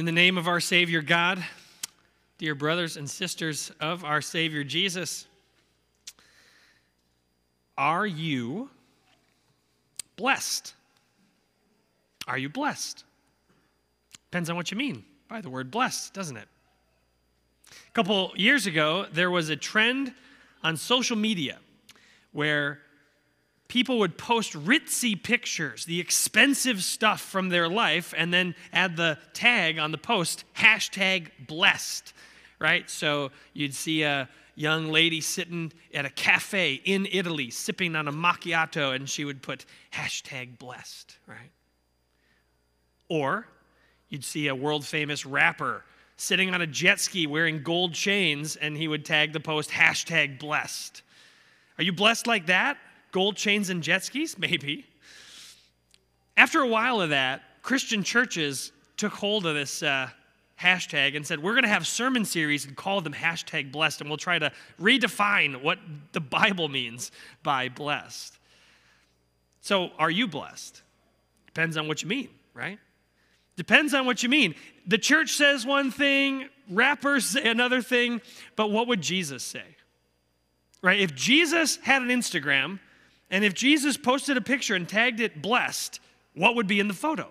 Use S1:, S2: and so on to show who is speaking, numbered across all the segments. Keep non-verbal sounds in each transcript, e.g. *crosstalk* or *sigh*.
S1: In the name of our Savior God, dear brothers and sisters of our Savior Jesus, are you blessed? Are you blessed? Depends on what you mean by the word blessed, doesn't it? A couple years ago, there was a trend on social media where people would post ritzy pictures, the expensive stuff from their life, and then add the tag on the post, hashtag blessed, right? So you'd see a young lady sitting at a cafe in Italy sipping on a macchiato, and she would put hashtag blessed, right? Or you'd see a world famous rapper sitting on a jet ski wearing gold chains, and he would tag the post hashtag blessed. Are you blessed like that? Gold chains and jet skis? *laughs* Maybe. After a while of that, Christian churches took hold of this uh, hashtag and said, We're going to have sermon series and call them hashtag blessed, and we'll try to redefine what the Bible means by blessed. So, are you blessed? Depends on what you mean, right? Depends on what you mean. The church says one thing, rappers say another thing, but what would Jesus say? Right? If Jesus had an Instagram, and if Jesus posted a picture and tagged it blessed, what would be in the photo?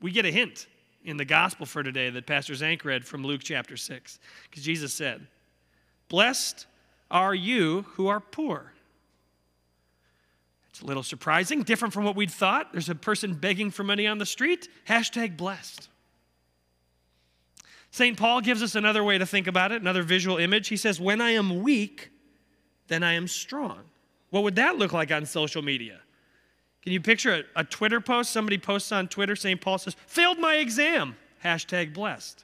S1: We get a hint in the gospel for today that Pastor Zank read from Luke chapter 6. Because Jesus said, Blessed are you who are poor. It's a little surprising, different from what we'd thought. There's a person begging for money on the street. Hashtag blessed. St. Paul gives us another way to think about it, another visual image. He says, When I am weak, then I am strong. What would that look like on social media? Can you picture a, a Twitter post? Somebody posts on Twitter, St. Paul says, failed my exam, hashtag blessed.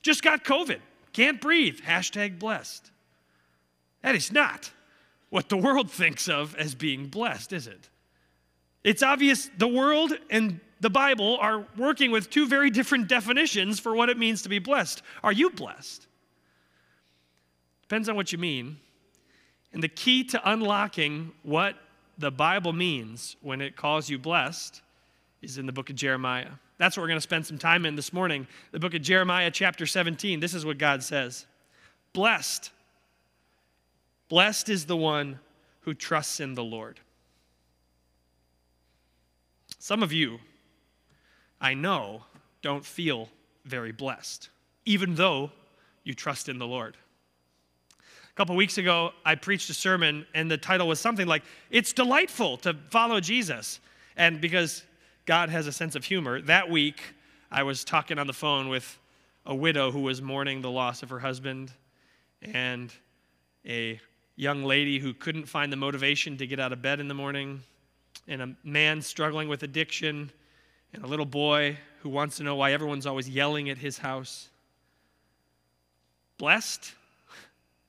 S1: Just got COVID, can't breathe, hashtag blessed. That is not what the world *laughs* thinks of as being blessed, is it? It's obvious the world and the Bible are working with two very different definitions for what it means to be blessed. Are you blessed? Depends on what you mean. And the key to unlocking what the Bible means when it calls you blessed is in the book of Jeremiah. That's what we're going to spend some time in this morning. The book of Jeremiah, chapter 17. This is what God says Blessed. Blessed is the one who trusts in the Lord. Some of you, I know, don't feel very blessed, even though you trust in the Lord. Couple weeks ago, I preached a sermon, and the title was something like, It's Delightful to Follow Jesus. And because God has a sense of humor, that week I was talking on the phone with a widow who was mourning the loss of her husband and a young lady who couldn't find the motivation to get out of bed in the morning, and a man struggling with addiction, and a little boy who wants to know why everyone's always yelling at his house. Blessed?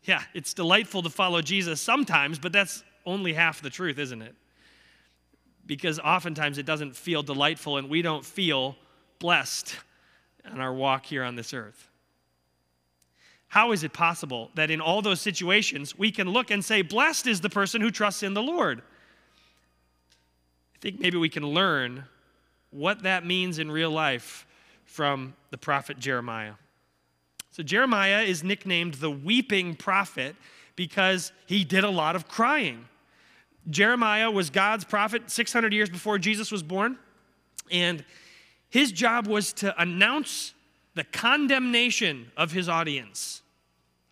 S1: Yeah, it's delightful to follow Jesus sometimes, but that's only half the truth, isn't it? Because oftentimes it doesn't feel delightful and we don't feel blessed on our walk here on this earth. How is it possible that in all those situations we can look and say, Blessed is the person who trusts in the Lord? I think maybe we can learn what that means in real life from the prophet Jeremiah. So Jeremiah is nicknamed the weeping prophet because he did a lot of crying. Jeremiah was God's prophet 600 years before Jesus was born, and his job was to announce the condemnation of his audience,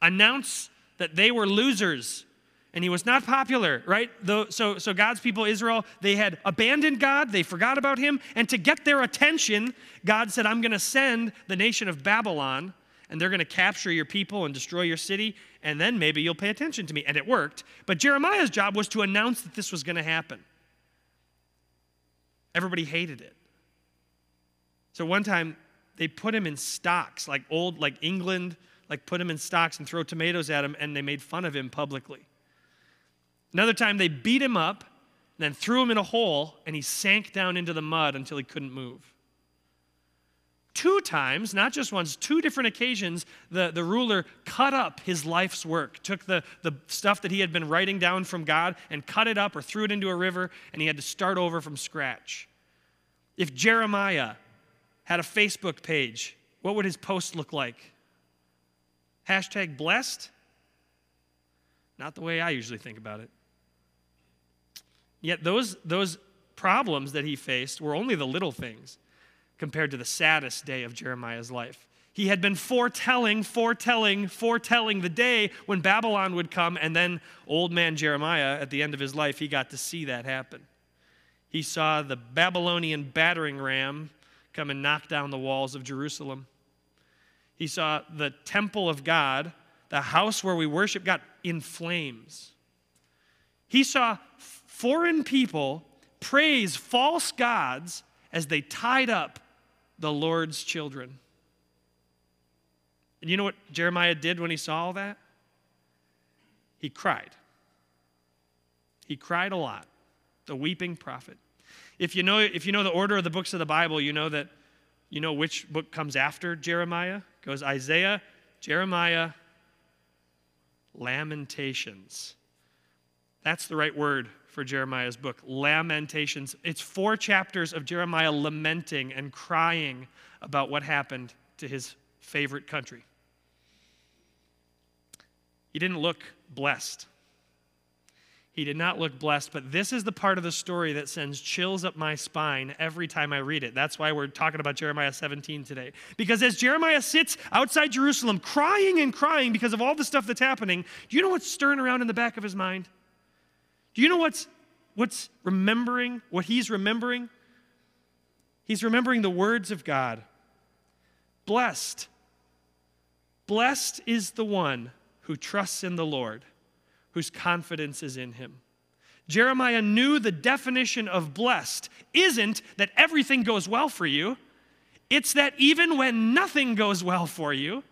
S1: announce that they were losers and he was not popular right so, so god's people israel they had abandoned god they forgot about him and to get their attention god said i'm going to send the nation of babylon and they're going to capture your people and destroy your city, and then maybe you'll pay attention to me. And it worked. But Jeremiah's job was to announce that this was going to happen. Everybody hated it. So one time, they put him in stocks, like old, like England, like put him in stocks and throw tomatoes at him, and they made fun of him publicly. Another time, they beat him up, and then threw him in a hole, and he sank down into the mud until he couldn't move two times, not just once, two different occasions, the, the ruler cut up his life's work, took the, the stuff that he had been writing down from God and cut it up or threw it into a river, and he had to start over from scratch. If Jeremiah had a Facebook page, what would his post look like? Hashtag blessed? Not the way I usually think about it. Yet those, those problems that he faced were only the little things compared to the saddest day of Jeremiah's life. He had been foretelling, foretelling, foretelling the day when Babylon would come, and then old man Jeremiah, at the end of his life, he got to see that happen. He saw the Babylonian battering ram come and knock down the walls of Jerusalem. He saw the temple of God, the house where we worship God, in flames. He saw foreign people praise false gods as they tied up the Lord's children. And you know what Jeremiah did when he saw all that? He cried. He cried a lot. The weeping prophet. If you know if you know the order of the books of the Bible, you know that you know which book comes after Jeremiah? It goes Isaiah, Jeremiah, Lamentations. That's the right word for Jeremiah's book, Lamentations. It's four chapters of Jeremiah lamenting and crying about what happened to his favorite country. He didn't look blessed. He did not look blessed, but this is the part of the story that sends chills up my spine every time I read it. That's why we're talking about Jeremiah 17 today. Because as Jeremiah sits outside Jerusalem crying and crying because of all the stuff that's happening, do you know what's stirring around in the back of his mind? Do you know what's, what's remembering, what he's remembering? He's remembering the words of God. Blessed. Blessed is the one who trusts in the Lord, whose confidence is in him. Jeremiah knew the definition of blessed isn't that everything goes well for you, it's that even when nothing goes well for you,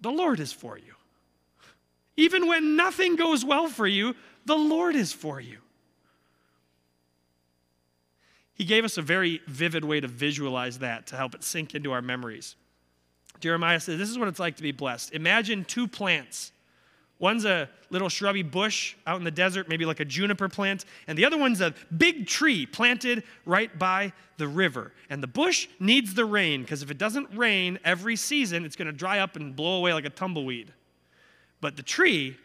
S1: the Lord is for you. Even when nothing goes well for you, the Lord is for you. He gave us a very vivid way to visualize that to help it sink into our memories. Jeremiah says, This is what it's like to be blessed. Imagine two plants. One's a little shrubby bush out in the desert, maybe like a juniper plant, and the other one's a big tree planted right by the river. And the bush needs the rain because if it doesn't rain every season, it's going to dry up and blow away like a tumbleweed. But the tree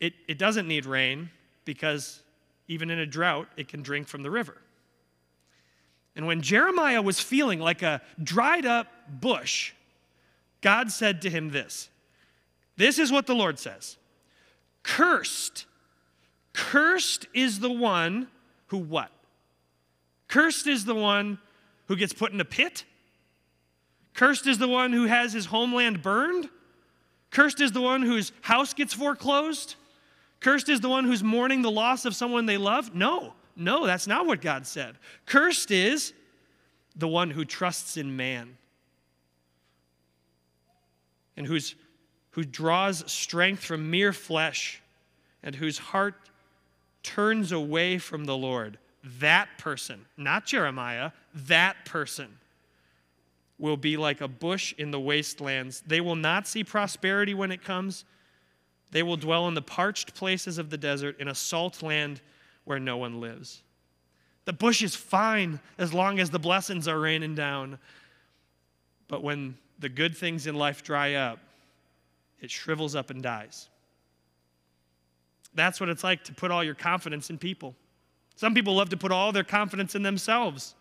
S1: it, it doesn't need rain because even in a drought, it can drink from the river. And when Jeremiah was feeling like a dried up bush, God said to him this This is what the Lord says Cursed, cursed is the one who what? Cursed is the one who gets put in a pit. Cursed is the one who has his homeland burned. Cursed is the one whose house gets foreclosed. Cursed is the one who's mourning the loss of someone they love? No, no, that's not what God said. Cursed is the one who trusts in man and who's, who draws strength from mere flesh and whose heart turns away from the Lord. That person, not Jeremiah, that person will be like a bush in the wastelands. They will not see prosperity when it comes. They will dwell in the parched places of the desert, in a salt land where no one lives. The bush is fine as long as the blessings are raining down. But when the good things in life dry up, it shrivels up and dies. That's what it's like to put all your confidence in people. Some people love to put all their confidence in themselves.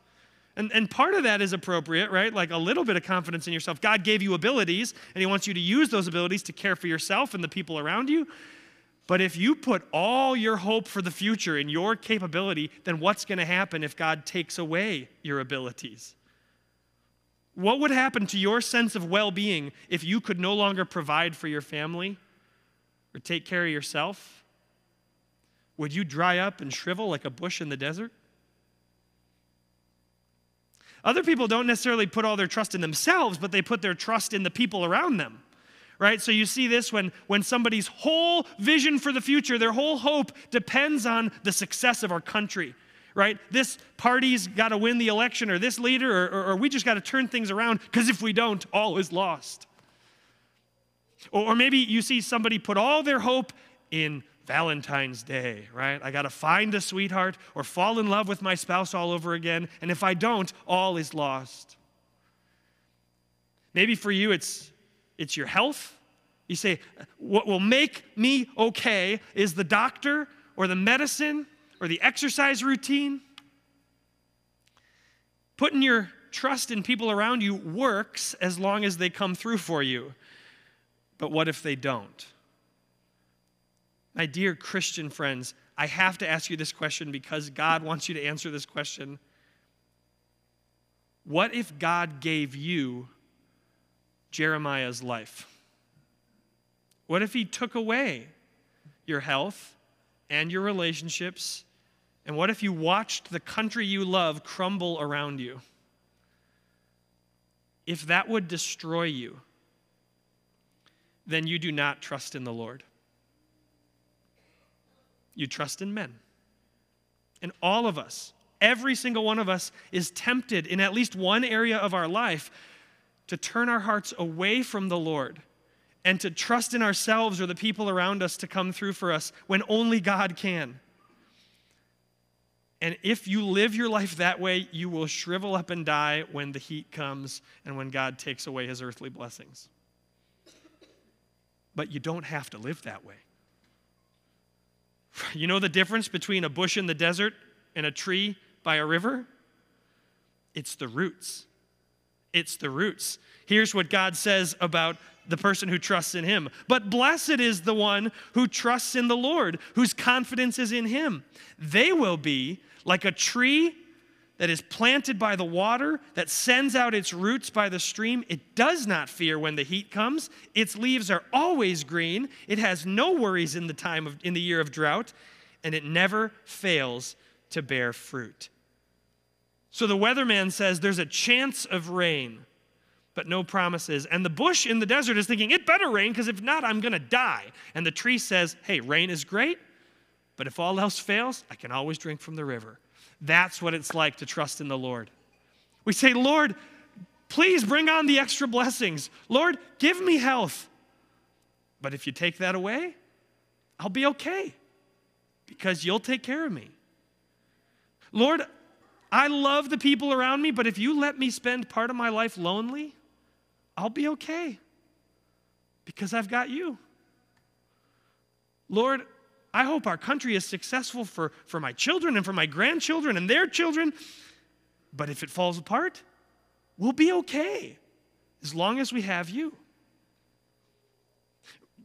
S1: And, and part of that is appropriate, right? Like a little bit of confidence in yourself. God gave you abilities, and He wants you to use those abilities to care for yourself and the people around you. But if you put all your hope for the future in your capability, then what's going to happen if God takes away your abilities? What would happen to your sense of well being if you could no longer provide for your family or take care of yourself? Would you dry up and shrivel like a bush in the desert? Other people don't necessarily put all their trust in themselves, but they put their trust in the people around them. Right? So you see this when, when somebody's whole vision for the future, their whole hope depends on the success of our country. Right? This party's got to win the election, or this leader, or, or, or we just got to turn things around, because if we don't, all is lost. Or, or maybe you see somebody put all their hope in Valentine's Day, right? I got to find a sweetheart or fall in love with my spouse all over again. And if I don't, all is lost. Maybe for you, it's, it's your health. You say, What will make me okay is the doctor or the medicine or the exercise routine. Putting your trust in people around you works as long as they come through for you. But what if they don't? My dear Christian friends, I have to ask you this question because God wants you to answer this question. What if God gave you Jeremiah's life? What if He took away your health and your relationships? And what if you watched the country you love crumble around you? If that would destroy you, then you do not trust in the Lord. You trust in men. And all of us, every single one of us, is tempted in at least one area of our life to turn our hearts away from the Lord and to trust in ourselves or the people around us to come through for us when only God can. And if you live your life that way, you will shrivel up and die when the heat comes and when God takes away his earthly blessings. But you don't have to live that way. *laughs* You know the difference between a bush in the desert and a tree by a river? It's the roots. It's the roots. Here's what God says about the person who trusts in him. But blessed is the one who trusts in the Lord, whose confidence is in him. They will be like a tree that is planted by the water, that sends out its roots by the stream. It does not fear when the heat comes. Its leaves are always green. It has no worries in the time of in the year of drought, and it never fails to bear fruit. So the weatherman says there's a chance of rain, but no promises. And the bush in the desert is thinking, it better rain, because if not, I'm going to die. And the tree says, hey, rain is great, but if all else fails, I can always drink from the river. That's what it's like to trust in the Lord. We say, Lord, please bring on the extra blessings. Lord, give me health. But if you take that away, I'll be okay because you'll take care of me. Lord, I love the people around me, but if you let me spend part of my life lonely, I'll be okay because I've got you. Lord, I hope our country is successful for, for my children and for my grandchildren and their children. But if it falls apart, we'll be okay as long as we have you.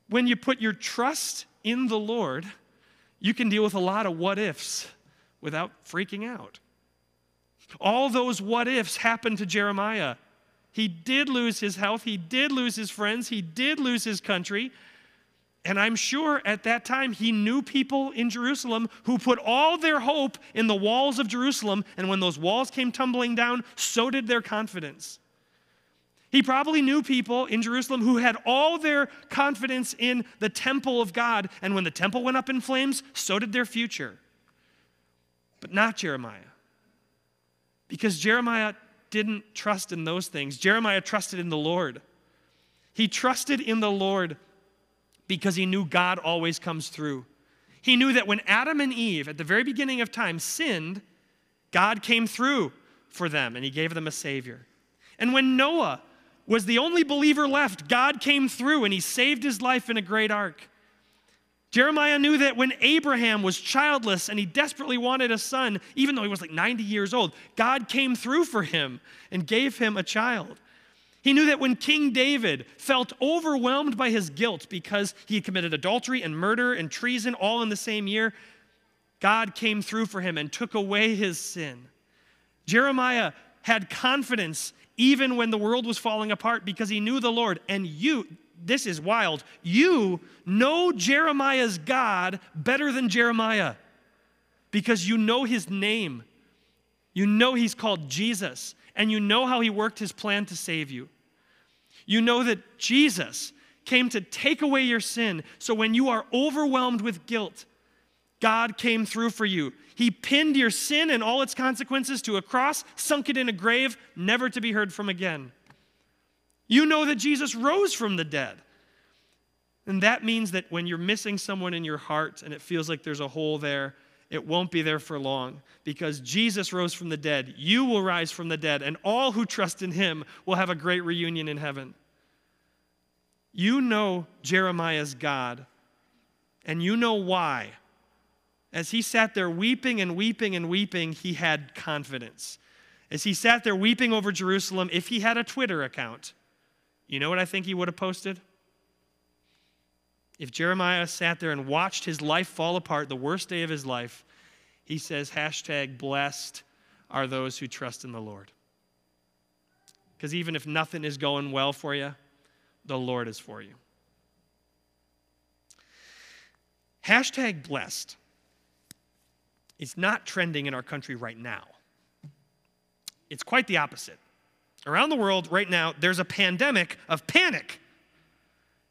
S1: When you put your trust in the Lord, you can deal with a lot of what ifs without freaking out. All those what ifs happened to Jeremiah. He did lose his health, he did lose his friends, he did lose his country. And I'm sure at that time he knew people in Jerusalem who put all their hope in the walls of Jerusalem. And when those walls came tumbling down, so did their confidence. He probably knew people in Jerusalem who had all their confidence in the temple of God. And when the temple went up in flames, so did their future. But not Jeremiah. Because Jeremiah didn't trust in those things. Jeremiah trusted in the Lord. He trusted in the Lord because he knew God always comes through. He knew that when Adam and Eve, at the very beginning of time, sinned, God came through for them and he gave them a Savior. And when Noah was the only believer left, God came through and he saved his life in a great ark. Jeremiah knew that when Abraham was childless and he desperately wanted a son, even though he was like 90 years old, God came through for him and gave him a child. He knew that when King David felt overwhelmed by his guilt because he had committed adultery and murder and treason all in the same year, God came through for him and took away his sin. Jeremiah had confidence even when the world was falling apart because he knew the Lord. And you, this is wild, you know Jeremiah's God better than Jeremiah because you know his name. You know he's called Jesus and you know how he worked his plan to save you. You know that Jesus came to take away your sin. So when you are overwhelmed with guilt, God came through for you. He pinned your sin and all its consequences to a cross, sunk it in a grave, never to be heard from again. You know that Jesus rose from the dead. And that means that when you're missing someone in your heart and it feels like there's a hole there, it won't be there for long because Jesus rose from the dead. You will rise from the dead, and all who trust in him will have a great reunion in heaven. You know Jeremiah's God, and you know why. As he sat there weeping and weeping and weeping, he had confidence. As he sat there weeping over Jerusalem, if he had a Twitter account, you know what I think he would have posted? If Jeremiah sat there and watched his life fall apart, the worst day of his life, he says, hashtag blessed are those who trust in the Lord. Because even if nothing is going well for you, the Lord is for you. Hashtag blessed is not trending in our country right now. It's quite the opposite. Around the world right now, there's a pandemic of panic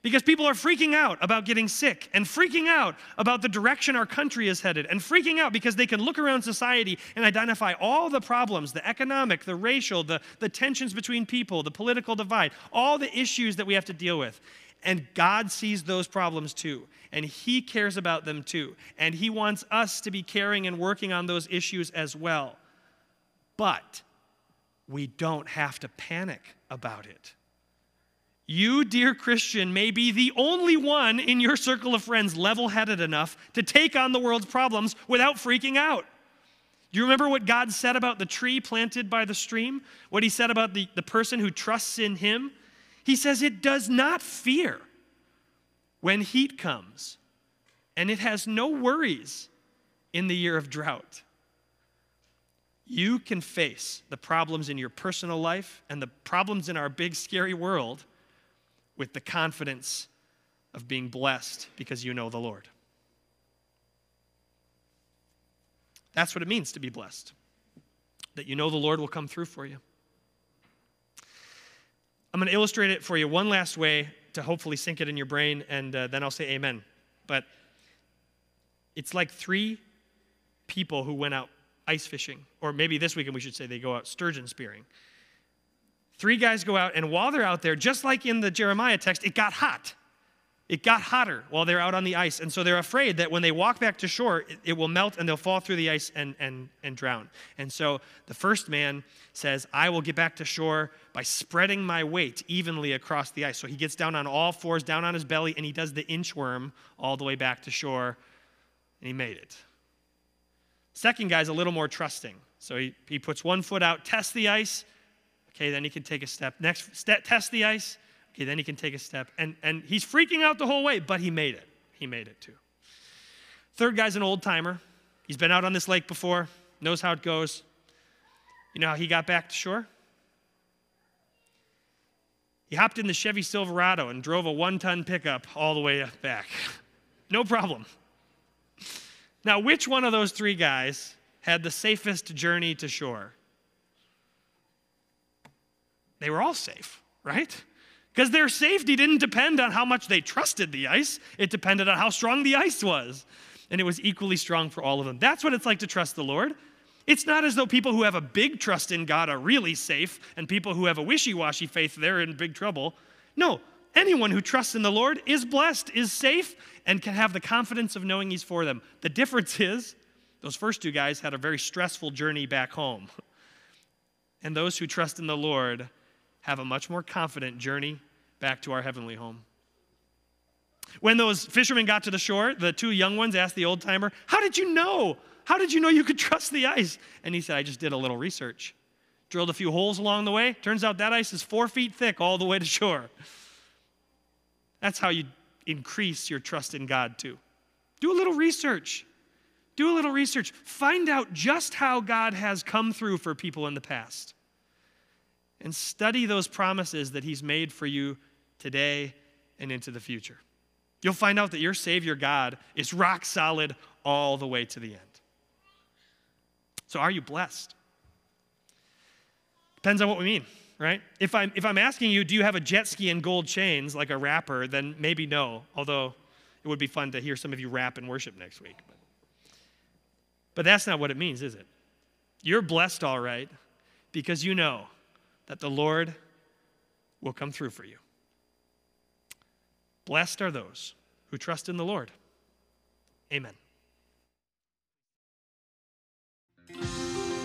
S1: because people are freaking out about getting sick and freaking out about the direction our country is headed and freaking out because they can look around society and identify all the problems the economic, the racial, the, the tensions between people, the political divide, all the issues that we have to deal with. And God sees those problems too. And He cares about them too. And He wants us to be caring and working on those issues as well. But we don't have to panic about it. You, dear Christian, may be the only one in your circle of friends level headed enough to take on the world's problems without freaking out. Do you remember what God said about the tree planted by the stream? What he said about the, the person who trusts in him? He says it does not fear when heat comes, and it has no worries in the year of drought. You can face the problems in your personal life and the problems in our big, scary world with the confidence of being blessed because you know the Lord. That's what it means to be blessed, that you know the Lord will come through for you. I'm going to illustrate it for you one last way to hopefully sink it in your brain, and uh, then I'll say amen. But it's like three people who went out ice fishing, or maybe this weekend we should say they go out sturgeon spearing. Three guys go out, and while they're out there, just like in the Jeremiah text, it got hot. It got hotter while they're out on the ice. And so they're afraid that when they walk back to shore, it, it, will melt and they'll fall through the ice and, and, and drown. And so the first man says, I will get back to shore by spreading my weight evenly across the ice. So he gets down on all fours, down on his belly, and he does the inchworm all the way back to shore. And he made it. Second guy's a little more trusting. So he, he puts one foot out, tests the ice, Okay, then he can take a step. Next step, test the ice. Okay, then he can take a step. And, and he's freaking out the whole way, but he made it. He made it too. Third guy's an old timer. He's been out on this lake before, knows how it goes. You know how he got back to shore? He hopped in the Chevy Silverado and drove a one ton pickup all the way back. *laughs* no problem. Now, which one of those three guys had the safest journey to shore? They were all safe, right? Because their safety didn't depend on how much they trusted the ice, it depended on how strong the ice was. And it was equally strong for all of them. That's what it's like to trust the Lord. It's not as though people who have a big trust in God are really safe, and people who have a wishy washy faith, they're in big trouble. No, anyone who trusts in the Lord is blessed, is safe, and can have the confidence of knowing He's for them. The difference *laughs* is, those first two guys had a very stressful journey back home. And those who trust in the Lord have a much more confident journey back to our heavenly home. When those fishermen got to the shore, the two young ones asked the old timer, How did you know? How did you know you could trust the ice? And he said, I just did a little research. Drilled a few holes along the way. Turns out that ice is four feet thick all the way to shore. That's how you increase your trust in God, too. Do a little research. Do a little research. Find out just how God has come through for people in the past and study those promises that He's made for you today and into the future. You'll find out that your Savior God is rock solid all the way to the end. So, are you blessed? Depends on what we mean, right? If I'm, if I'm asking you, do you have a jet ski and gold chains like a rapper, then maybe no, although it would be fun to hear some of you rap and worship next week. But, but that's not what it means, is it? You're blessed, all right, because you know that the Lord will come through for you. Blessed are those who trust in the Lord. Amen.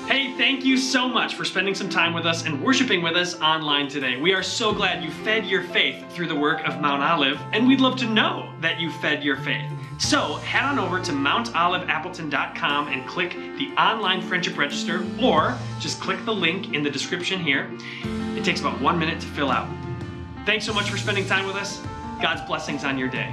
S1: Hey, thank you so much for spending some time with us and worshiping with us online today. We are so glad you fed your faith through the work of Mount Olive, and we'd love to know that you fed your faith. So head on over to mountoliveappleton.com and click the online friendship register, or just click the link in the description here. It takes about one minute to fill out. Thanks so much for spending time with us. God's blessings on your day.